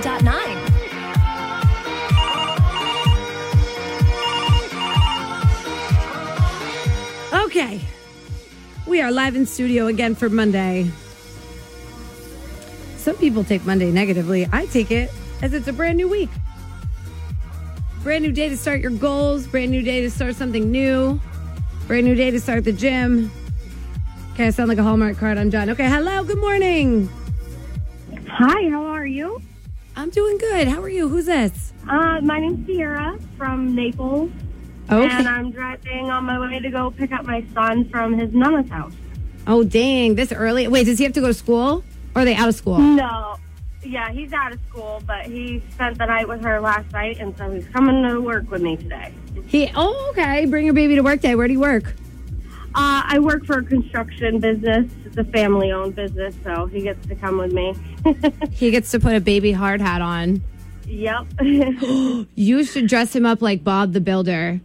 Q97.9. Okay. We are live in studio again for Monday. Some people take Monday negatively. I take it as it's a brand new week. Brand new day to start your goals, brand new day to start something new, brand new day to start the gym. Okay, I sound like a Hallmark card. I'm done. Okay, hello, good morning. Hi, how are you? I'm doing good. How are you? Who's this? Uh, my name's Sierra from Naples, Okay. and I'm driving on my way to go pick up my son from his nana's house. Oh, dang, this early. Wait, does he have to go to school? Or are they out of school? No, yeah, he's out of school, but he spent the night with her last night, and so he's coming to work with me today. He, oh, okay. Bring your baby to work day. Where do you work? Uh, I work for a construction business. It's a family-owned business, so he gets to come with me. He gets to put a baby hard hat on. yep. You should dress him up like Bob the Builder.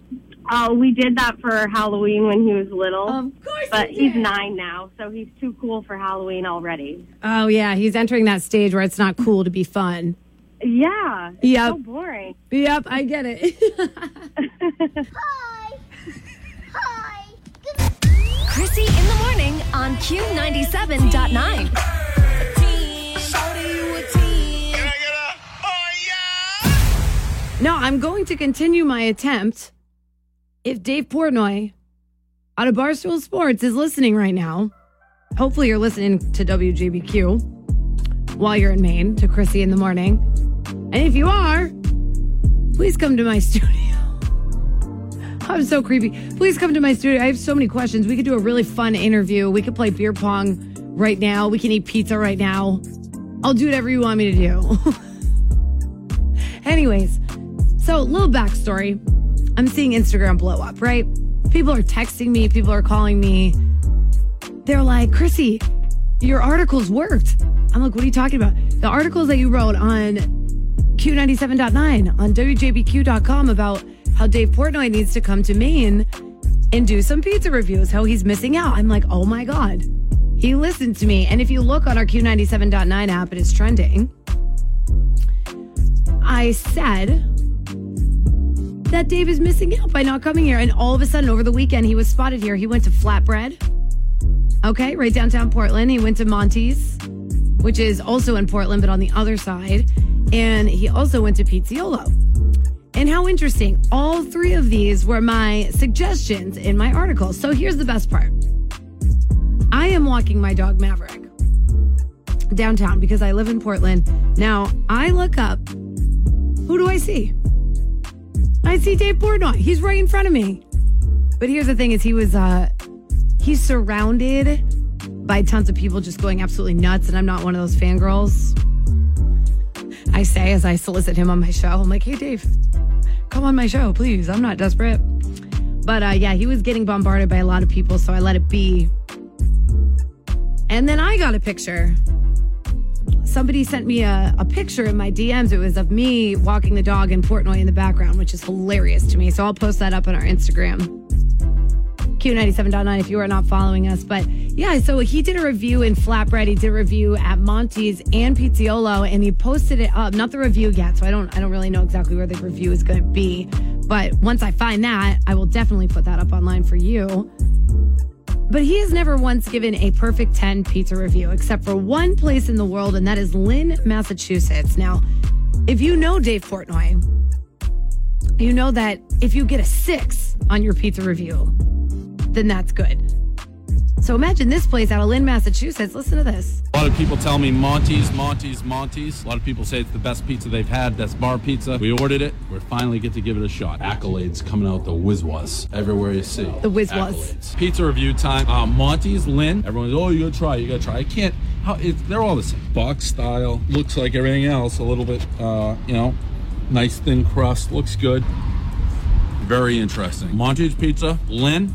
uh, we did that for Halloween when he was little. Of course, but he's nine now, so he's too cool for Halloween already. Oh yeah, he's entering that stage where it's not cool to be fun. Yeah. It's Yep. So boring. Yep, I get it. In the morning on Q97.9. no, I'm going to continue my attempt. If Dave Portnoy out of Barstool Sports is listening right now, hopefully you're listening to WJBQ while you're in Maine to Krissy in the morning. And if you are, please come to my studio. I'm so creepy. Please come to my studio. I have so many questions. We could do a really fun interview. We could play beer pong right now. We can eat pizza right now. I'll do whatever you want me to do. Anyways, so little backstory. I'm seeing Instagram blow up, right? People are texting me, people are calling me. They're like, Krissy, your articles worked. I'm like, what are you talking about? The articles that you wrote on Q97.9 on WJBQ.com about how Dave Portnoy needs to come to Maine and do some pizza reviews, how he's missing out. I'm like, oh my God. He listened to me. And if you look on our Q97.9 app, it is trending. I said that Dave is missing out by not coming here. And all of a sudden, over the weekend, he was spotted here. He went to Flatbread, okay, right downtown Portland. He went to Monty's, which is also in Portland, but on the other side. And he also went to Pizziolo. And how interesting. All three of these were my suggestions in my article. So here's the best part I am walking my dog Maverick downtown because I live in Portland. Now, I look up. Who do I see? I see Dave Portnoy. He's right in front of me. But here's the thing is he was uh he's surrounded by tons of people just going absolutely nuts and I'm not one of those fangirls. I say as I solicit him on my show. I'm like, "Hey Dave, come on my show, please. I'm not desperate." But uh yeah, he was getting bombarded by a lot of people, so I let it be. And then I got a picture somebody sent me a, a picture in my DMs. It was of me walking the dog and Portnoy in the background, which is hilarious to me. So I'll post that up on our Instagram. Q97.9 if you are not following us. But yeah, so he did a review in Flatbread. He did a review at Monty's and Pizziolo, and he posted it up. Not the review yet, so I don't I don't really know exactly where the review is gonna be. But once I find that, I will definitely put that up online for you. But he has never once given a perfect 10 pizza review except for one place in the world, and that is Lynn, Massachusetts. Now, if you know Dave Portnoy, you know that if you get a six on your pizza review, then that's good. So imagine this place out of Lynn, Massachusetts. Listen to this. A lot of people tell me Monty's, Monty's, Monty's. A lot of people say it's the best pizza they've had. That's bar pizza. We ordered it. We finally get to give it a shot. Accolades coming out the whiz was everywhere you see. The whiz was. Pizza review time. Uh, Monty's, Lynn. Everyone's oh you gotta try, you gotta try. I can't how it, they're all the same. Box style looks like everything else. A little bit, uh, you know, nice thin crust. Looks good. Very interesting. Monty's Pizza, Lynn,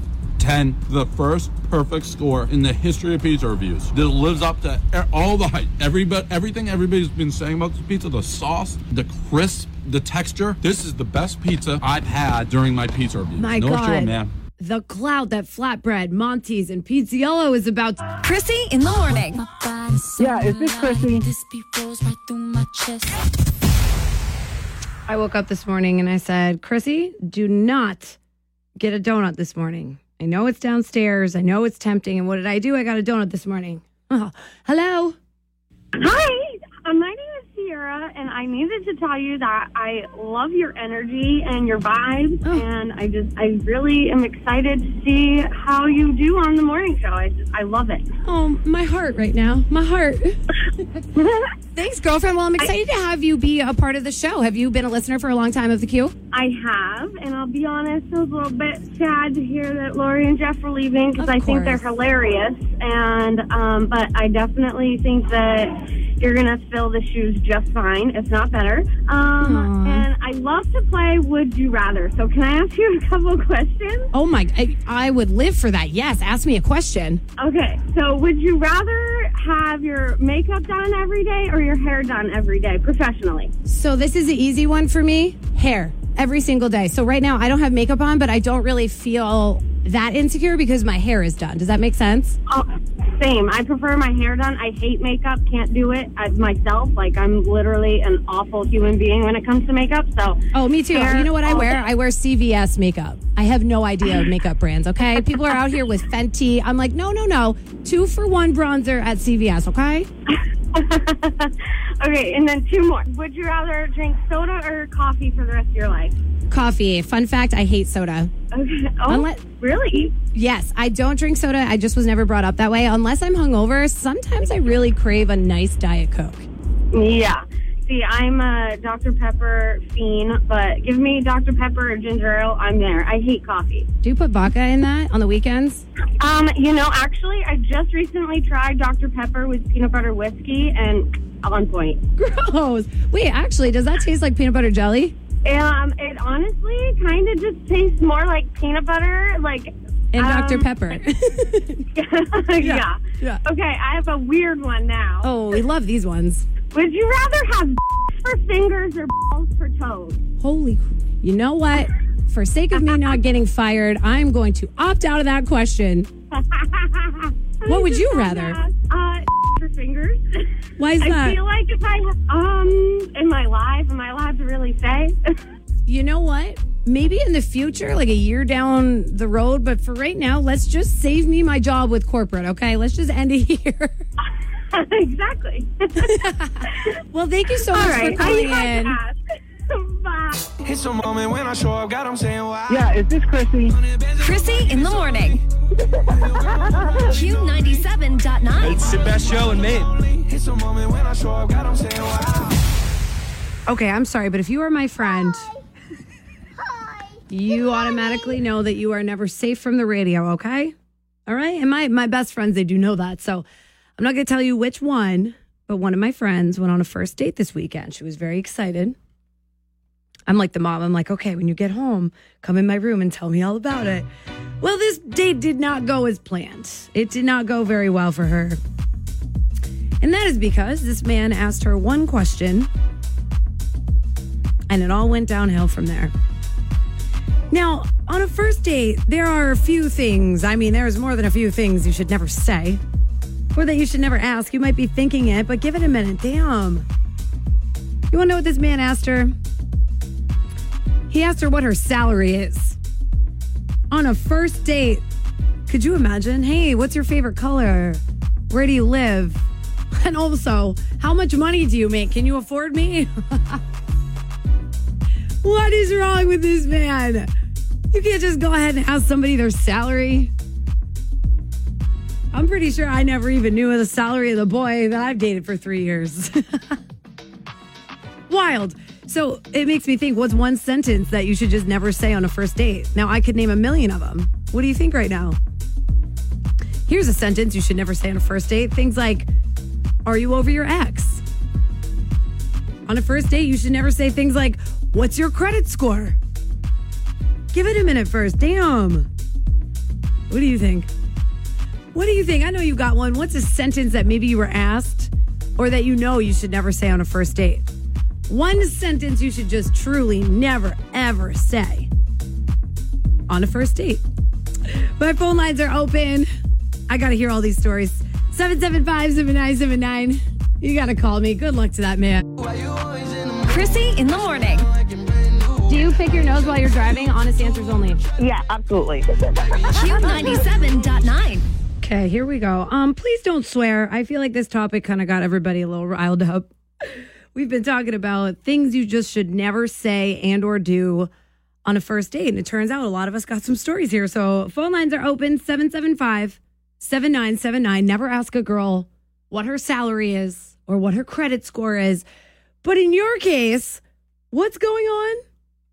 10, the first perfect score in the history of pizza reviews. This lives up to all the hype. Everybody, everything everybody's been saying about this pizza, the sauce, the crisp, the texture. This is the best pizza I've had during my pizza reviews. My no God. shit, man. The cloud that flatbread, Monty's, and Pizziolo is about. Krissy in the morning. Yeah, is this Krissy? I woke up this morning and I said, Krissy, do not get a donut this morning. I know it's downstairs. I know it's tempting. And what did I do? I got a donut this morning. Oh, hello. Hi, Sierra, and I needed to tell you that I love your energy and your vibes, Oh. and I just, I really am excited to see how you do on the morning show. I just, I love it. Oh, my heart right now. My heart. Thanks, girlfriend. Well, I'm excited to have you be a part of the show. Have you been a listener for a long time of the Q? I have, and I'll be honest, I was a little bit sad to hear that Lori and Jeff were leaving because I think they're hilarious, and um, but I definitely think that you're gonna fill the shoes just fine, if not better. Um, and I love to play Would You Rather. So can I ask you a couple questions? Oh my! I, I would live for that. Yes. Ask me a question. Okay, so would you rather have your makeup done every day or your hair done every day professionally? So this is an easy one for me. Hair every single day. So right now I don't have makeup on, but I don't really feel that insecure because my hair is done. Does that make sense? Oh, same. I prefer my hair done. I hate makeup. Can't do it I, myself. Like I'm literally an awful human being when it comes to makeup. So Oh, me too. Hair you know what I wear? I wear CVS makeup. I have no idea of makeup brands, okay? People are out here with Fenty. I'm like, no, no, no. Two for one bronzer at CVS, okay? okay, and then two more. Would you rather drink soda or coffee for the rest of your life? Coffee. Fun fact I hate soda. Okay. Oh, Unless- really? Yes, I don't drink soda. I just was never brought up that way. Unless I'm hungover, sometimes I really crave a nice Diet Coke. Yeah. See, I'm a Dr. Pepper fiend, but give me Dr. Pepper or ginger ale, I'm there. I hate coffee. Do you put vodka in that on the weekends? Um, you know, actually, I just recently tried Dr. Pepper with peanut butter whiskey and on point. Gross. Wait, actually, does that taste like peanut butter jelly? Um, it honestly kind of just tastes more like peanut butter, like And Dr. um, Pepper. yeah. yeah. Okay, I have a weird one now. oh, we love these ones. Would you rather have for fingers or balls for toes? Holy, you know what? For sake of me not getting fired, I'm going to opt out of that question. What would you rather? For fingers. Why is I that? I feel like if I um in my life, am I allowed to really say? You know what? Maybe in the future, like a year down the road, but for right now, let's just save me my job with corporate, okay? Let's just end it here. exactly. well, thank you so All much right, for I calling had in. Bye. It's a moment when I show up, God, I'm saying why. Yeah, is this Krissy? Krissy in the morning. Q97.9. It's the best show in Maine. It's a moment when I show up, God, I'm saying why. Okay, I'm sorry, but if you are my friend, you automatically know that you are never safe from the radio, okay? All right? And my, my best friends, they do know that. So I'm not going to tell you which one, but one of my friends went on a first date this weekend. She was very excited. I'm like the mom. I'm like, okay, when you get home, come in my room and tell me all about it. Well, this date did not go as planned. It did not go very well for her. And that is because this man asked her one question and it all went downhill from there. Now, on a first date, there are a few things. I mean, there's more than a few things you should never say or that you should never ask. You might be thinking it, but give it a minute. Damn. You want to know what this man asked her? He asked her what her salary is. On a first date, could you imagine? Hey, what's your favorite color? Where do you live? And also, how much money do you make? Can you afford me? What is wrong with this man? You can't just go ahead and ask somebody their salary. I'm pretty sure I never even knew the salary of the boy that I've dated for three years. Wild. So it makes me think what's one sentence that you should just never say on a first date? Now, I could name a million of them. What do you think right now? Here's a sentence you should never say on a first date things like, Are you over your ex? On a first date, you should never say things like, What's your credit score? Give it a minute first. Damn. What do you think? What do you think? I know you got one. What's a sentence that maybe you were asked or that you know you should never say on a first date? One sentence you should just truly never, ever say on a first date. My phone lines are open. I got to hear all these stories. 775 7979. You got to call me. Good luck to that man. Krissy in the morning. Do you pick your nose while you're driving? Honest answers only. Yeah, absolutely. Q97.9. Okay, here we go. Um, please don't swear. I feel like this topic kind of got everybody a little riled up. We've been talking about things you just should never say and or do on a first date. And it turns out a lot of us got some stories here. So phone lines are open 775 7979. Never ask a girl what her salary is or what her credit score is. But in your case, what's going on?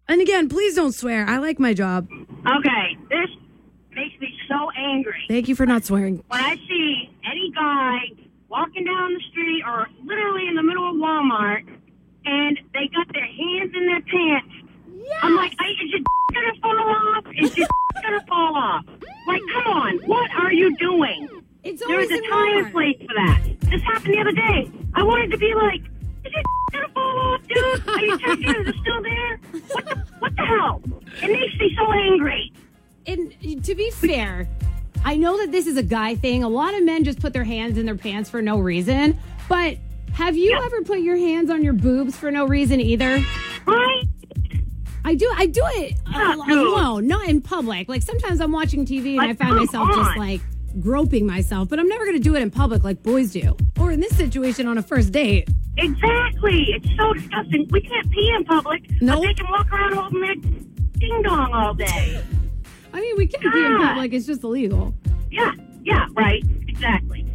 And again, please don't swear. I like my job. Okay, this makes me so angry. Thank you for not swearing. When I see any guy walking down the street or literally in the middle of Walmart and they got their hands in their pants, I'm like, I, is your gonna fall off? Is your gonna fall off? Like, mm. come on, what are you doing? It's There always is a time and place for that. This happened the other day. I wanted to be like, is your gonna fall off, dude? Are your tattoos are still there? What the, what the hell? It makes me so angry. And to be fair, I know that this is a guy thing. A lot of men just put their hands in their pants for no reason. But have you ever put your hands on your boobs for no reason either? Right? I do. I do it Yeah, alone, not in public. Like sometimes I'm watching TV and I find myself just like groping myself, but I'm never going to do it in public like boys do. Or in this situation on a first date. Exactly. It's so disgusting. We can't pee in public. No. But they can walk around holding their ding dong all day. I mean, we can be in God. public. It's just illegal. Yeah. Yeah. Right. Exactly.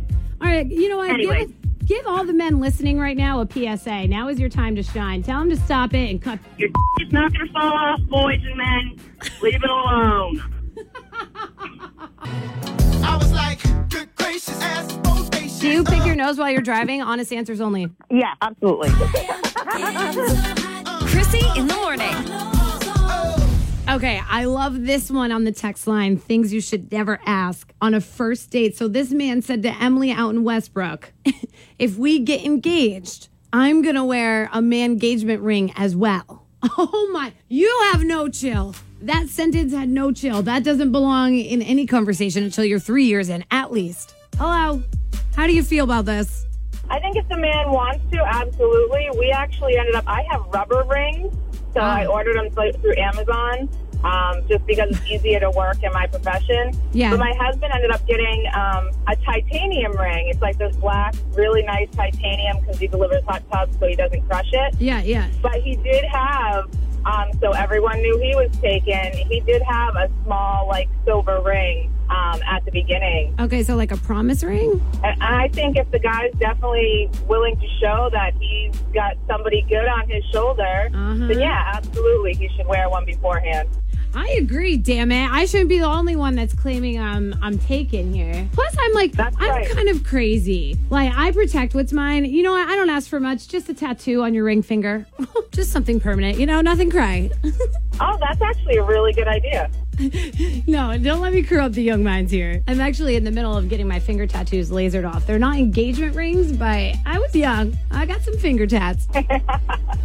All right, you know what? Anyway. Give, give all the men listening right now a PSA. Now is your time to shine. Tell them to stop it and cut. Your is not going to fall off, boys and men. Leave it alone. I was like, good gracious, ass bodacious. Do you pick your nose while you're driving? Honest answers only. Yeah, absolutely. Krissy in the morning. Okay, I love this one on the text line. Things you should never ask on a first date. So this man said to Emily out in Westbrook, if we get engaged, I'm gonna wear a man engagement ring as well. Oh my, you have no chill. That sentence had no chill. That doesn't belong in any conversation until you're three years in, at least. Hello. How do you feel about this? I think if the man wants to, absolutely. We actually ended up, I have rubber rings, so I ordered them through through Amazon um, just because it's easier to work in my profession. Yeah. But my husband ended up getting um, a titanium ring. It's like this black, really nice titanium because he delivers hot tubs so he doesn't crush it. Yeah, yeah. But he did have, um, so everyone knew he was taken, he did have a small, like, silver ring um, at the beginning. Okay, so like a promise ring? And I think if the guy's definitely willing to show that he's got somebody good on his shoulder, Uh-huh. then yeah, absolutely, he should wear one beforehand. I agree, damn it. I shouldn't be the only one that's claiming um I'm taken here. Plus I'm like That's I'm right. kind of crazy. Like I protect what's mine. You know what? I don't ask for much, just a tattoo on your ring finger. just something permanent, you know, nothing cry. Oh, that's actually a really good idea. no, don't let me curl up the young minds here. I'm actually in the middle of getting my finger tattoos lasered off. They're not engagement rings, but I was young. I got some finger tats.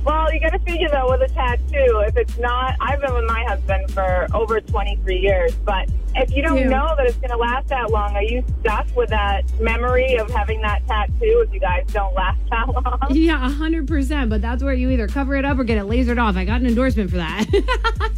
Well, you got to figure though with a tattoo, if it's not, I've been with my husband for over 23 years, but if you don't know that it's going to last that long, are you stuck with that memory of having that tattoo if you guys don't last that long? yeah, 100%, but that's where you either cover it up or get it lasered off. I got an endorsement for that.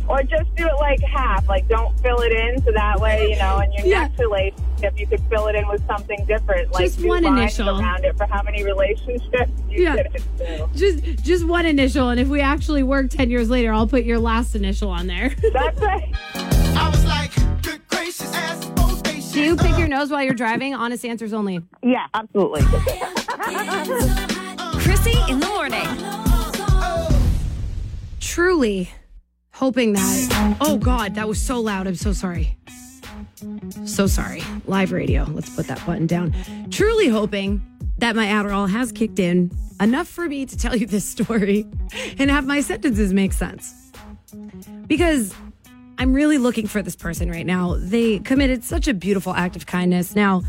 Or just do it like half, like don't fill it in so that way, you know, in your Yeah. next relationship you could fill it in with something different, like Just one initial. around it for how many relationships you Yeah. did it to. just just one initial and if we actually work 10 years later i'll put your last initial on there That's right. I was like, good gracious, ass oh, bodacious. do you pick your nose while you're driving honest answers only Yeah, absolutely. Krissy in the morning. Oh. truly hoping that oh god that was so loud i'm so sorry so sorry live radio let's put that button down truly hoping that my Adderall has kicked in enough for me to tell you this story and have my sentences make sense. Because I'm really looking for this person right now. They committed such a beautiful act of kindness. Now,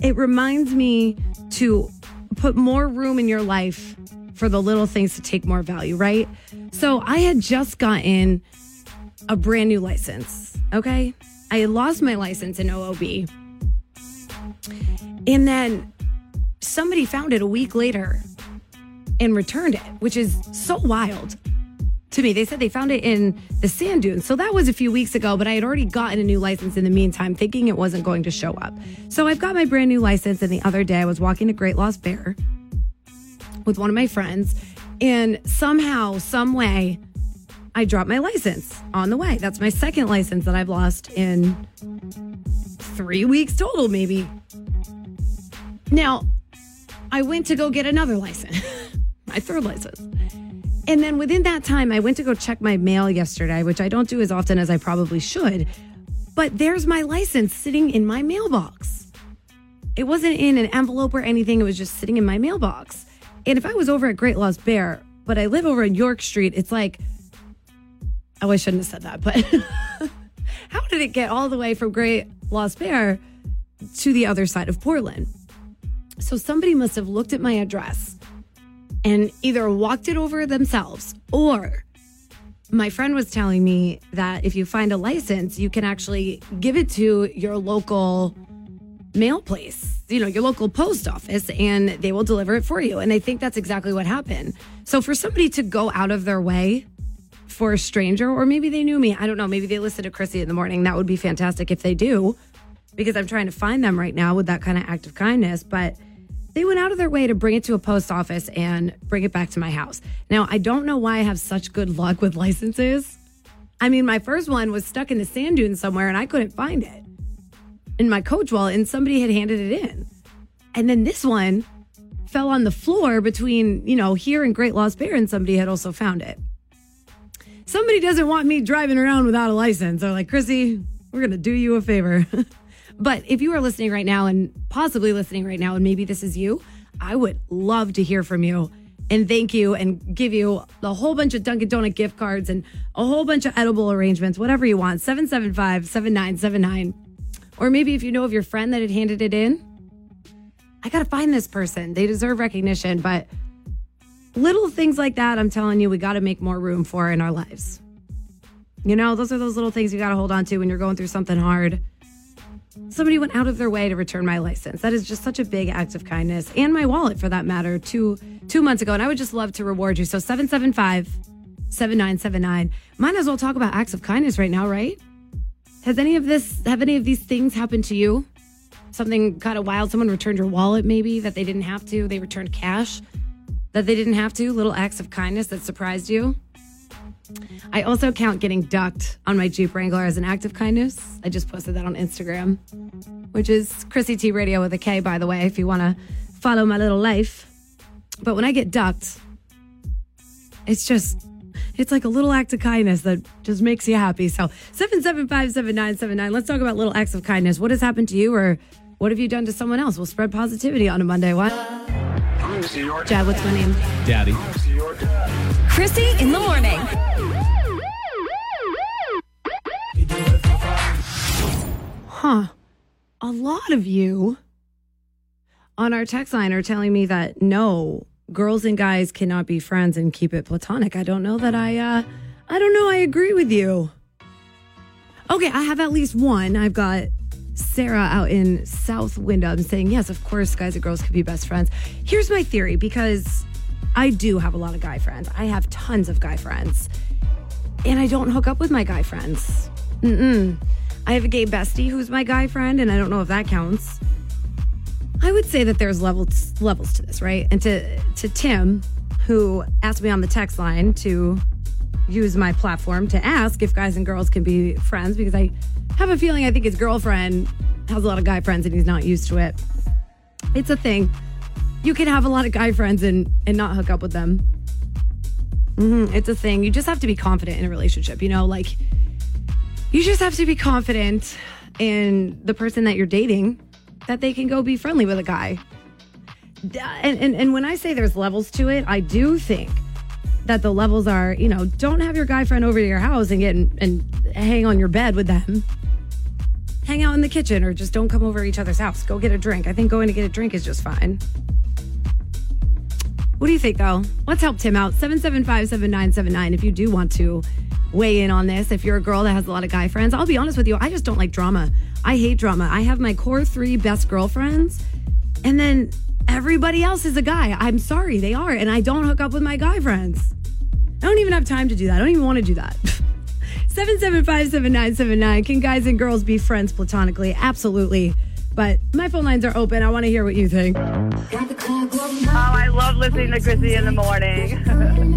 it reminds me to put more room in your life for the little things to take more value, right? So I had just gotten a brand new license, okay? I lost my license in OOB. And then somebody found it a week later and returned it, which is so wild to me. They said they found it in the sand dunes. So that was a few weeks ago, but I had already gotten a new license in the meantime, thinking it wasn't going to show up. So I've got my brand new license. And the other day I was walking to Great Lost Bear with one of my friends, and somehow, some way, I dropped my license on the way. That's my second license that I've lost in three weeks total, maybe. Now, I went to go get another license, my third license. And then within that time, I went to go check my mail yesterday, which I don't do as often as I probably should. But there's my license sitting in my mailbox. It wasn't in an envelope or anything, it was just sitting in my mailbox. And if I was over at Great Lost Bear, but I live over in York Street, it's like, oh, I shouldn't have said that, but how did it get all the way from Great Lost Bear to the other side of Portland? So somebody must have looked at my address and either walked it over themselves or my friend was telling me that if you find a license, you can actually give it to your local mail place, you know, your local post office, and they will deliver it for you. And I think that's exactly what happened. So for somebody to go out of their way for a stranger, or maybe they knew me, I don't know, maybe they listened to Krissy in the morning. That would be fantastic if they do, because I'm trying to find them right now with that kind of act of kindness. But they went out of their way to bring it to a post office and bring it back to my house. Now, I don't know why I have such good luck with licenses. I mean, my first one was stuck in the sand dunes somewhere and I couldn't find it in my coach wallet and somebody had handed it in. And then this one fell on the floor between, you know, here and Great Lost Bear and somebody had also found it. Somebody doesn't want me driving around without a license. They're like, Krissy, we're going to do you a favor. but if you are listening right now and possibly listening right now, and maybe this is you, I would love to hear from you and thank you and give you a whole bunch of Dunkin' Donut gift cards and a whole bunch of edible arrangements, whatever you want. 775 7979. Or maybe if you know of your friend that had handed it in, I got to find this person. They deserve recognition. But little things like that, I'm telling you, we got to make more room for in our lives. You know, those are those little things you got to hold on to when you're going through something hard. Somebody went out of their way to return my license. That is just such a big act of kindness and my wallet for that matter, two two months ago. And I would just love to reward you. So 775 7979. Might as well talk about acts of kindness right now, right? Has any of this, have any of these things happened to you? Something kind of wild. Someone returned your wallet, maybe that they didn't have to. They returned cash that they didn't have to. Little acts of kindness that surprised you. I also count getting ducked on my Jeep Wrangler as an act of kindness. I just posted that on Instagram, which is Krissy T Radio with a K, by the way, if you want to follow my little life. But when I get ducked, it's just it's like a little act of kindness that just makes you happy. So 775-7979. Let's talk about little acts of kindness. What has happened to you or what have you done to someone else? We'll spread positivity on a Monday. What? Chad, what's my name? Daddy. Krissy in the morning. Huh. A lot of you on our text line are telling me that no, girls and guys cannot be friends and keep it platonic. I don't know that I uh I don't know I agree with you. Okay, I have at least one. I've got Sarah out in South Windham saying, yes, of course, guys and girls could be best friends. Here's my theory because I do have a lot of guy friends. I have tons of guy friends. And I don't hook up with my guy friends. Mm-mm. I have a gay bestie who's my guy friend, and I don't know if that counts. I would say that there's levels levels to this, right? And to to Tim, who asked me on the text line to use my platform to ask if guys and girls can be friends because I have a feeling I think his girlfriend has a lot of guy friends and he's not used to it. It's a thing. You can have a lot of guy friends and and not hook up with them. hmm It's a thing. You just have to be confident in a relationship. You know, like you just have to be confident in the person that you're dating that they can go be friendly with a guy. and, and and when I say there's levels to it, I do think that the levels are, you know, don't have your guy friend over to your house and get and, and hang on your bed with them. Hang out in the kitchen or just don't come over each other's house. Go get a drink. I think going to get a drink is just fine. What do you think though? Let's help Tim out. 775-7979 if you do want to weigh in on this. If you're a girl that has a lot of guy friends, I'll be honest with you, I just don't like drama. I hate drama. I have my core 3 best girlfriends and then everybody else is a guy. I'm sorry, they are and I don't hook up with my guy friends. I don't even have time to do that. I don't even want to do that. 775-7979. Can guys and girls be friends platonically? Absolutely. But my phone lines are open. I want to hear what you think. Oh, I love listening to Krissy in the morning.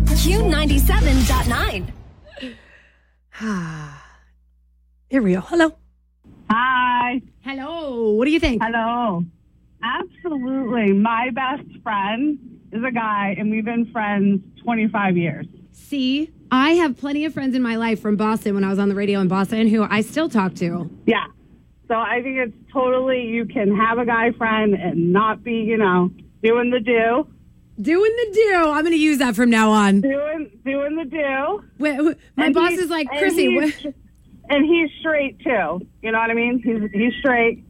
Q97.9. Here we go. Hello. Hi. Hello. What do you think? Hello. Absolutely. My best friend is a guy, and we've been friends 25 years. See, I have plenty of friends in my life from Boston when I was on the radio in Boston who I still talk to. Yeah. So I think it's totally, you can have a guy friend and not be, you know, doing the do. Doing the do. I'm going to use that from now on. Doing, doing the do. Wait, who- my And boss is like, and Krissy, he's- and he's straight too. You know what I mean? He's he's straight.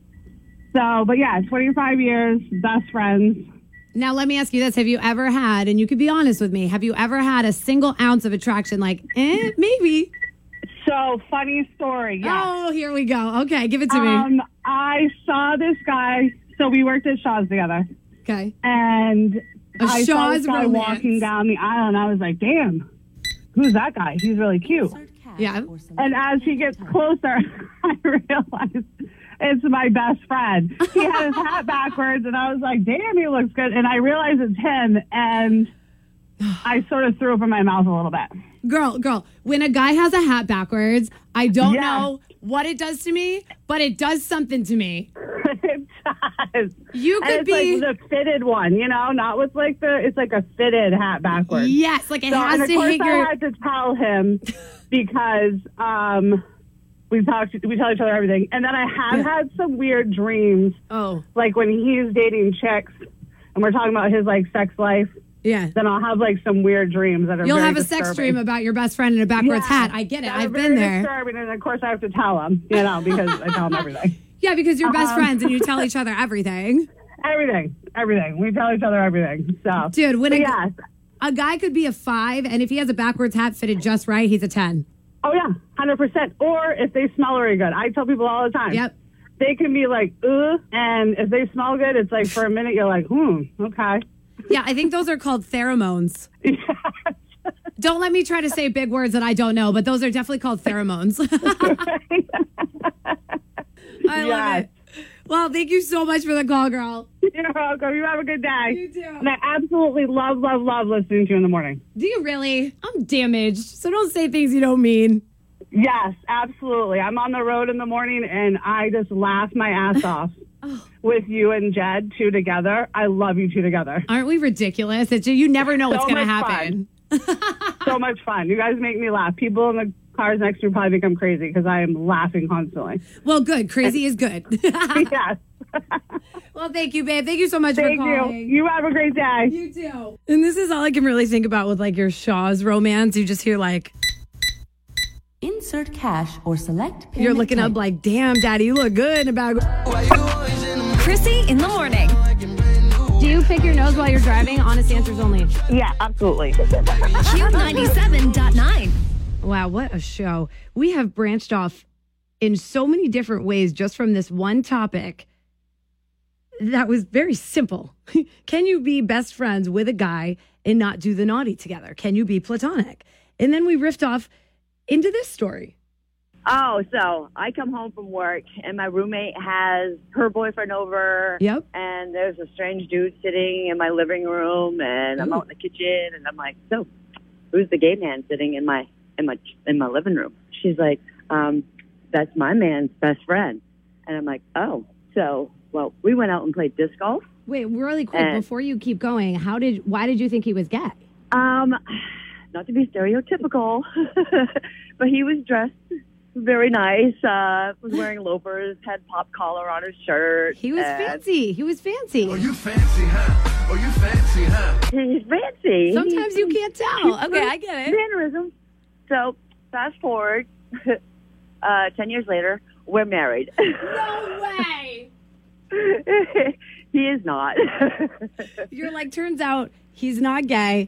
So, but yeah, 25 years, best friends. Now, let me ask you this. Have you ever had, and you could be honest with me, have you ever had a single ounce of attraction? Like, eh, maybe. So, funny story. Yeah. Oh, here we go. Okay, give it to me. Um, I saw this guy. So we worked at Shaw's together, Okay. and A I saw Shaw's this guy walking down the aisle, and I was like, "Damn, who's that guy? He's really cute." Yeah. And as he gets closer, I realize it's my best friend. He had his hat backwards, and I was like, "Damn, he looks good." And I realize it's him, and I sort of threw up in my mouth a little bit. Girl, girl, when a guy has a hat backwards, I don't Yeah. know what it does to me, but it does something to me. it does. You could it's be. like the fitted one, you know, not with like the. It's like a fitted hat backwards. yes, like it So, has and of to course hit I your. had to tell him because um, we talk we tell each other everything, and then I have had some weird dreams, Oh, like when he's dating chicks, and we're talking about his like sex life. Yeah. Then I'll have like some weird dreams that are. You'll have a sex dream about your best friend in a backwards Yeah, hat. I get it. I've been there. Disturbing, and of course I have to tell them, you know, because I tell them everything. Yeah, because you're best Um, friends and you tell each other everything. Everything, everything. We tell each other everything. So, Dude, when a, yes, a guy could be a five, and if he has a backwards hat fitted just right, he's a 10. oh yeah, hundred percent. Or if they smell really good, I tell people all the time. Yep. They can be like, ooh, and if they smell good, it's like for a minute you're like, hmm, okay. Yeah, I think those are called pheromones. Don't let me try to say big words that I don't know, but those are definitely called pheromones. I love it. Well, thank you so much for the call, girl. You're welcome. You have a good day. You too. And I absolutely love, love, love listening to you in the morning. Do you really? I'm damaged, so don't say things you don't mean. Yes, absolutely. I'm on the road in the morning and I just laugh my ass off. With you and Jed two together. I love you two together. Aren't we ridiculous? It's, you never know what's So going to happen. so much fun. You guys make me laugh. People in the cars next to me probably think I'm crazy because I am laughing constantly. Well, good. Crazy is good. yes. well, thank you, babe. Thank you so much Thank for you. calling. You have a great day. You too. And this is all I can really think about with like your Shaw's romance. You just hear like Insert cash or select payment you're looking type. up like, damn, daddy, you look good in a bag. Krissy in the morning. Do you pick your nose while you're driving? Honest answers only. Yeah, absolutely. Q97.9. Wow, what a show. We have branched off in so many different ways just from this one topic that was very simple. Can you be best friends with a guy and not do the naughty together? Can you be platonic? And then we riffed off into this story. Oh, so I come home from work and my roommate has her boyfriend over. Yep. And there's a strange dude sitting in my living room, and I'm Ooh. out in the kitchen, and I'm like, so, who's the gay man sitting in my in my in my living room? She's like, um, that's my man's best friend, and I'm like, oh, so well, we went out and played disc golf. Wait, really quick, And- before you keep going, how did why did you think he was gay? Um, not to be stereotypical, but he was dressed very nice. Uh, was wearing loafers, had pop collar on his shirt. He was fancy. He was fancy. Oh, you fancy, huh? huh? Oh, you fancy, huh? He's fancy. Sometimes you can't tell. Okay, I get it. Mannerism. So fast forward, uh, ten years later, we're married. No way. he is not. You're like, turns out he's not gay.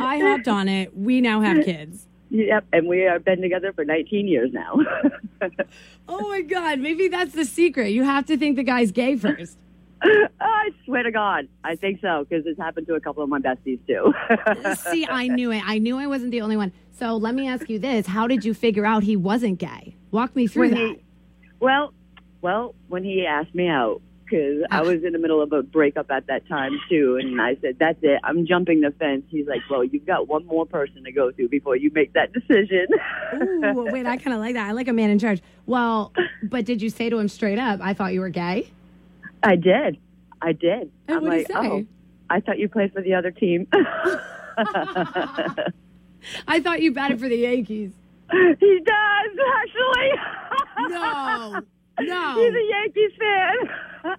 I hopped on it. We now have kids. yep, and we have been together for 19 years now. Oh my God. Maybe that's the secret. You have to think the guy's gay first. I swear to God, I think so because it's happened to a couple of my besties too. See, I knew it. I knew I wasn't the only one. So let me ask you this How did you figure out he wasn't gay? Walk me through When that. he- well, well, when he asked me out, because I was in the middle of a breakup at that time too, and I said, "That's it, I'm jumping the fence." He's like, "Well, you've got one more person to go through before you make that decision." Ooh, wait, I kind of like that. I like a man in charge. Well, but did you say to him straight up, I thought you were gay? I did, I did. And I'm like, say? "Oh, I thought you played for the other team." I thought you batted for the Yankees. he does actually. No. No. He's a Yankees fan.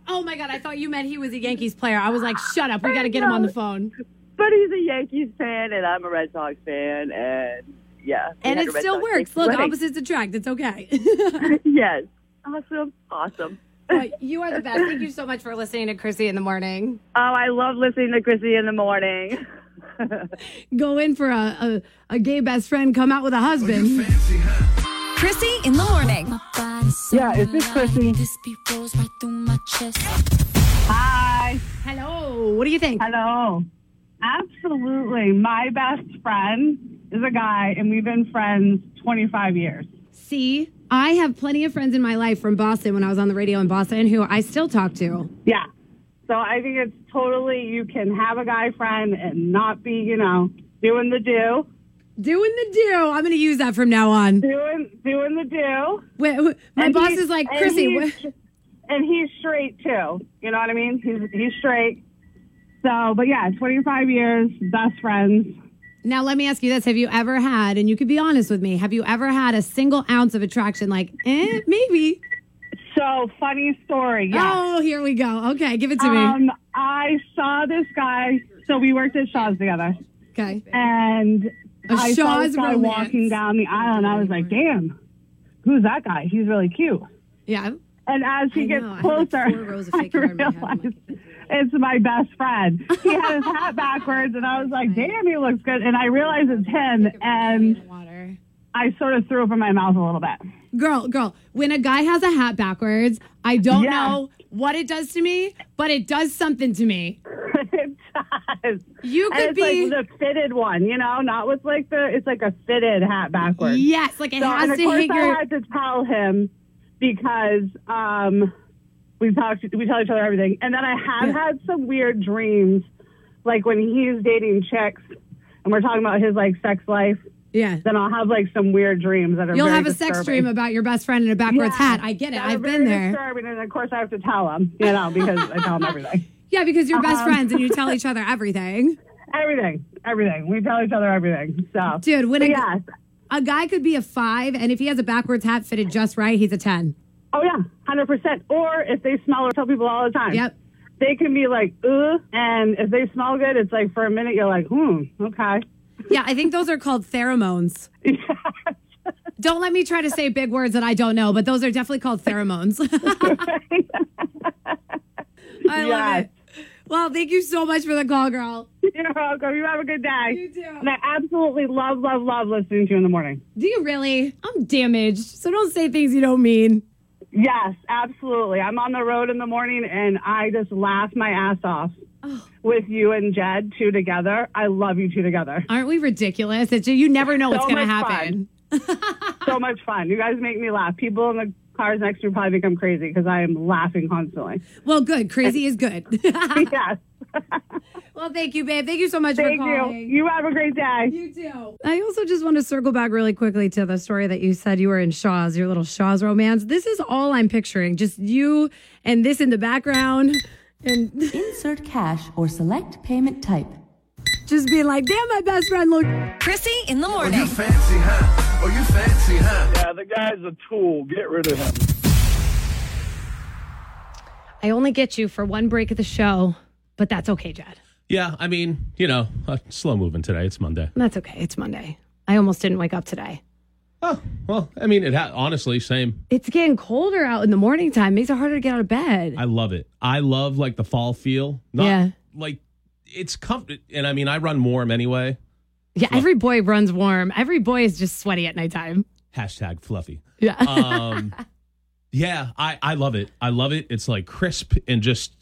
Oh my God, I thought you meant he was a Yankees player. I was like, shut up. We got to get him on the phone. But he's a Yankees fan, and I'm a Red Sox fan, and yeah. And it still Sox works. Look, Right. opposites attract. It's okay. yes. Awesome. Awesome. But you are the best. Thank you so much for listening to Krissy in the morning. Oh, I love listening to Chrissy in the morning. Go in for a, a, a gay best friend, come out with a husband. Krissy in the morning. Yeah, is this Krissy? Hi. Hello. What do you think? Hello. Absolutely. My best friend is a guy, and we've been friends 25 years. See, I have plenty of friends in my life from Boston when I was on the radio in Boston who I still talk to. Yeah. So I think it's totally, you can have a guy friend and not be, you know, doing the do. Doing the do. I'm going to use that from now on. Doing, doing the do. Wait, wait, my And boss is like, and Krissy, he's- and he's straight too. You know what I mean? He's he's straight. So, but yeah, 25 years, best friends. Now, let me ask you this. Have you ever had, and you could be honest with me, have you ever had a single ounce of attraction? Like, eh, maybe. So, funny story. Yeah. Oh, here we go. Okay, give it to me. Um, I saw this guy. So we worked at Shaw's together, Okay. and A I saw Shaw's this guy romance. walking down the aisle, and I was like, "Damn, who's that guy? He's really cute." Yeah. And as he I gets know, I like, closer, four rows of I fake hair in my head. I'm realized it's my best friend. He had his hat backwards, and I was like, "Damn, he looks good." And I realized it's him, and I sort of threw up in my mouth a little bit. Girl, girl, when a guy has a hat backwards, I don't Yeah. know what it does to me, but it does something to me. does. You And could it's be. like the fitted one, you know, not with like the. It's like a fitted hat backwards. yes, like it So, and has of to course hit I your. had to tell him because um, we talk we tell each other everything, and then I have had some weird dreams, like when he's dating chicks, and we're talking about his like sex life. Yeah. Then I'll have like some weird dreams that are. You'll have a sex dream about your best friend in a backwards Yeah, hat. I get it. I've been there. Disturbing, and of course I have to tell him, you know, because I tell him everything. Yeah, because you're best Um, friends and you tell each other everything. Everything, everything. We tell each other everything. So, Dude, when a, yes. a guy could be a five, and if he has a backwards hat fitted just right, he's a 10. Oh yeah, hundred percent. Or if they smell, or tell people all the time. Yep. They can be like, ugh, and if they smell good, it's like for a minute you're like, hmm, okay. Yeah, I think those are called pheromones. Don't let me try to say big words that I don't know, but those are definitely called pheromones. I love it. Well, thank you so much for the call, girl. You're welcome. You have a good day. You too. And I absolutely love, love, love listening to you in the morning. Do you really? I'm damaged, so don't say things you don't mean. Yes, absolutely. I'm on the road in the morning and I just laugh my ass off Oh. with you and Jed two together. I love you two together. Aren't we ridiculous? It's, you never know what's going to happen. so much fun. You guys make me laugh. People in the cars next to me probably think I'm crazy because I am laughing constantly. Well, good. Crazy is good. yes. well, thank you, babe. Thank you so much Thank for you. calling. You have a great day. You too. I also just want to circle back really quickly to the story that you said you were in Shaw's, your little Shaw's romance. This is all I'm picturing. Just you and this in the background and Insert cash or select payment type. Just being like, damn, my best friend look. Krissy in the morning. Oh, you morning. fancy, huh? Oh, you fancy, huh? Yeah, the guy's a tool. Get rid of him. I only get you for one break of the show. but that's okay, Jed. Yeah, I mean, you know, uh, slow moving today. It's Monday. That's okay. It's Monday. I almost didn't wake up today. Oh, well, I mean, it ha- honestly, same. It's getting colder out in the morning time. Makes it harder to get out of bed. I love it. I love like the fall feel. Not, Yeah. Like it's comfort, and I mean, I run warm anyway. yeah, every boy runs warm. Every boy is just sweaty at nighttime. Hashtag fluffy. Yeah. Um, yeah, I I love it. I love it. It's like crisp and just,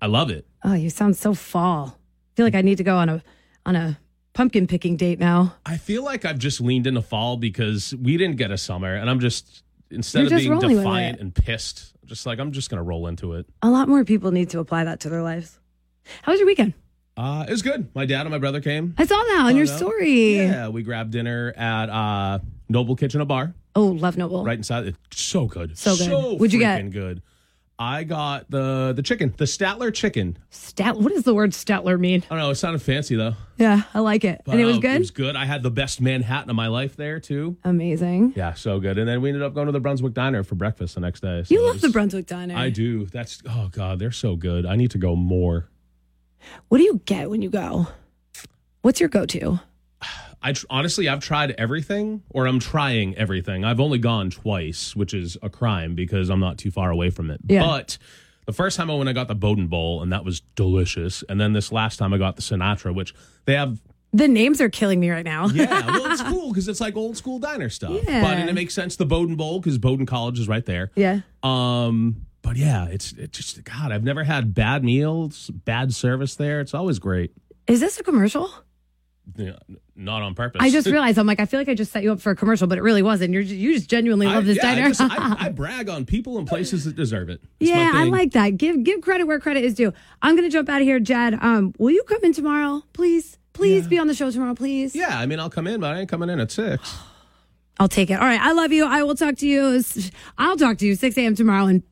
I love it. oh, you sound so fall. I feel like I need to go on a on a pumpkin picking date now. I feel like I've just leaned into fall because we didn't get a summer, and I'm just instead You're of just being defiant and pissed, just like I'm just gonna roll into it. A lot more people need to apply that to their lives. How was your weekend? Uh, it was good. My dad and my brother came. I saw that on your out. story. Yeah, we grabbed dinner at uh, Noble Kitchen, a bar Oh, love Noble. right inside. It's so good, So good. What'd you get? Good. I got the the chicken, the Statler chicken. Stat. What does the word Statler mean? I don't know. It sounded fancy though. Yeah, I like it. and it was uh, good. It was good. I had the best Manhattan of my life there too. Amazing. Yeah, so good. And then we ended up going to the Brunswick Diner for breakfast the next day. So You love was- the Brunswick Diner. I do. That's oh god, they're so good. I need to go more. What do you get when you go? What's your go-to? I tr- honestly, I've tried everything, or I'm trying everything. I've only gone twice, which is a crime because I'm not too far away from it. Yeah. But the first time I went, I got the Bowdoin Bowl, and that was delicious. And then this last time, I got the Sinatra, which they have. The names are killing me right now. Yeah, well, it's cool because it's like old school diner stuff. Yeah. But and it makes sense the Bowdoin Bowl because Bowdoin College is right there. yeah. Um, but yeah, it's it just God, I've never had bad meals, bad service there. It's always great. Is this a commercial? Yeah, not on purpose. I just realized I'm like I feel like I just set you up for a commercial, but it really wasn't. You're you just genuinely love I- this yeah, I diner. just- I, I brag on people and places that deserve it. It's yeah, I like that. Give give credit where credit is due. I'm gonna jump out of here, Jed. Um, will you come in tomorrow, please? Please be on the show tomorrow, please. Yeah, I mean, I'll come in, but I ain't coming in at six. I'll take it. All right, I love you. I will talk to you. I'll talk to you 6 a.m. tomorrow and.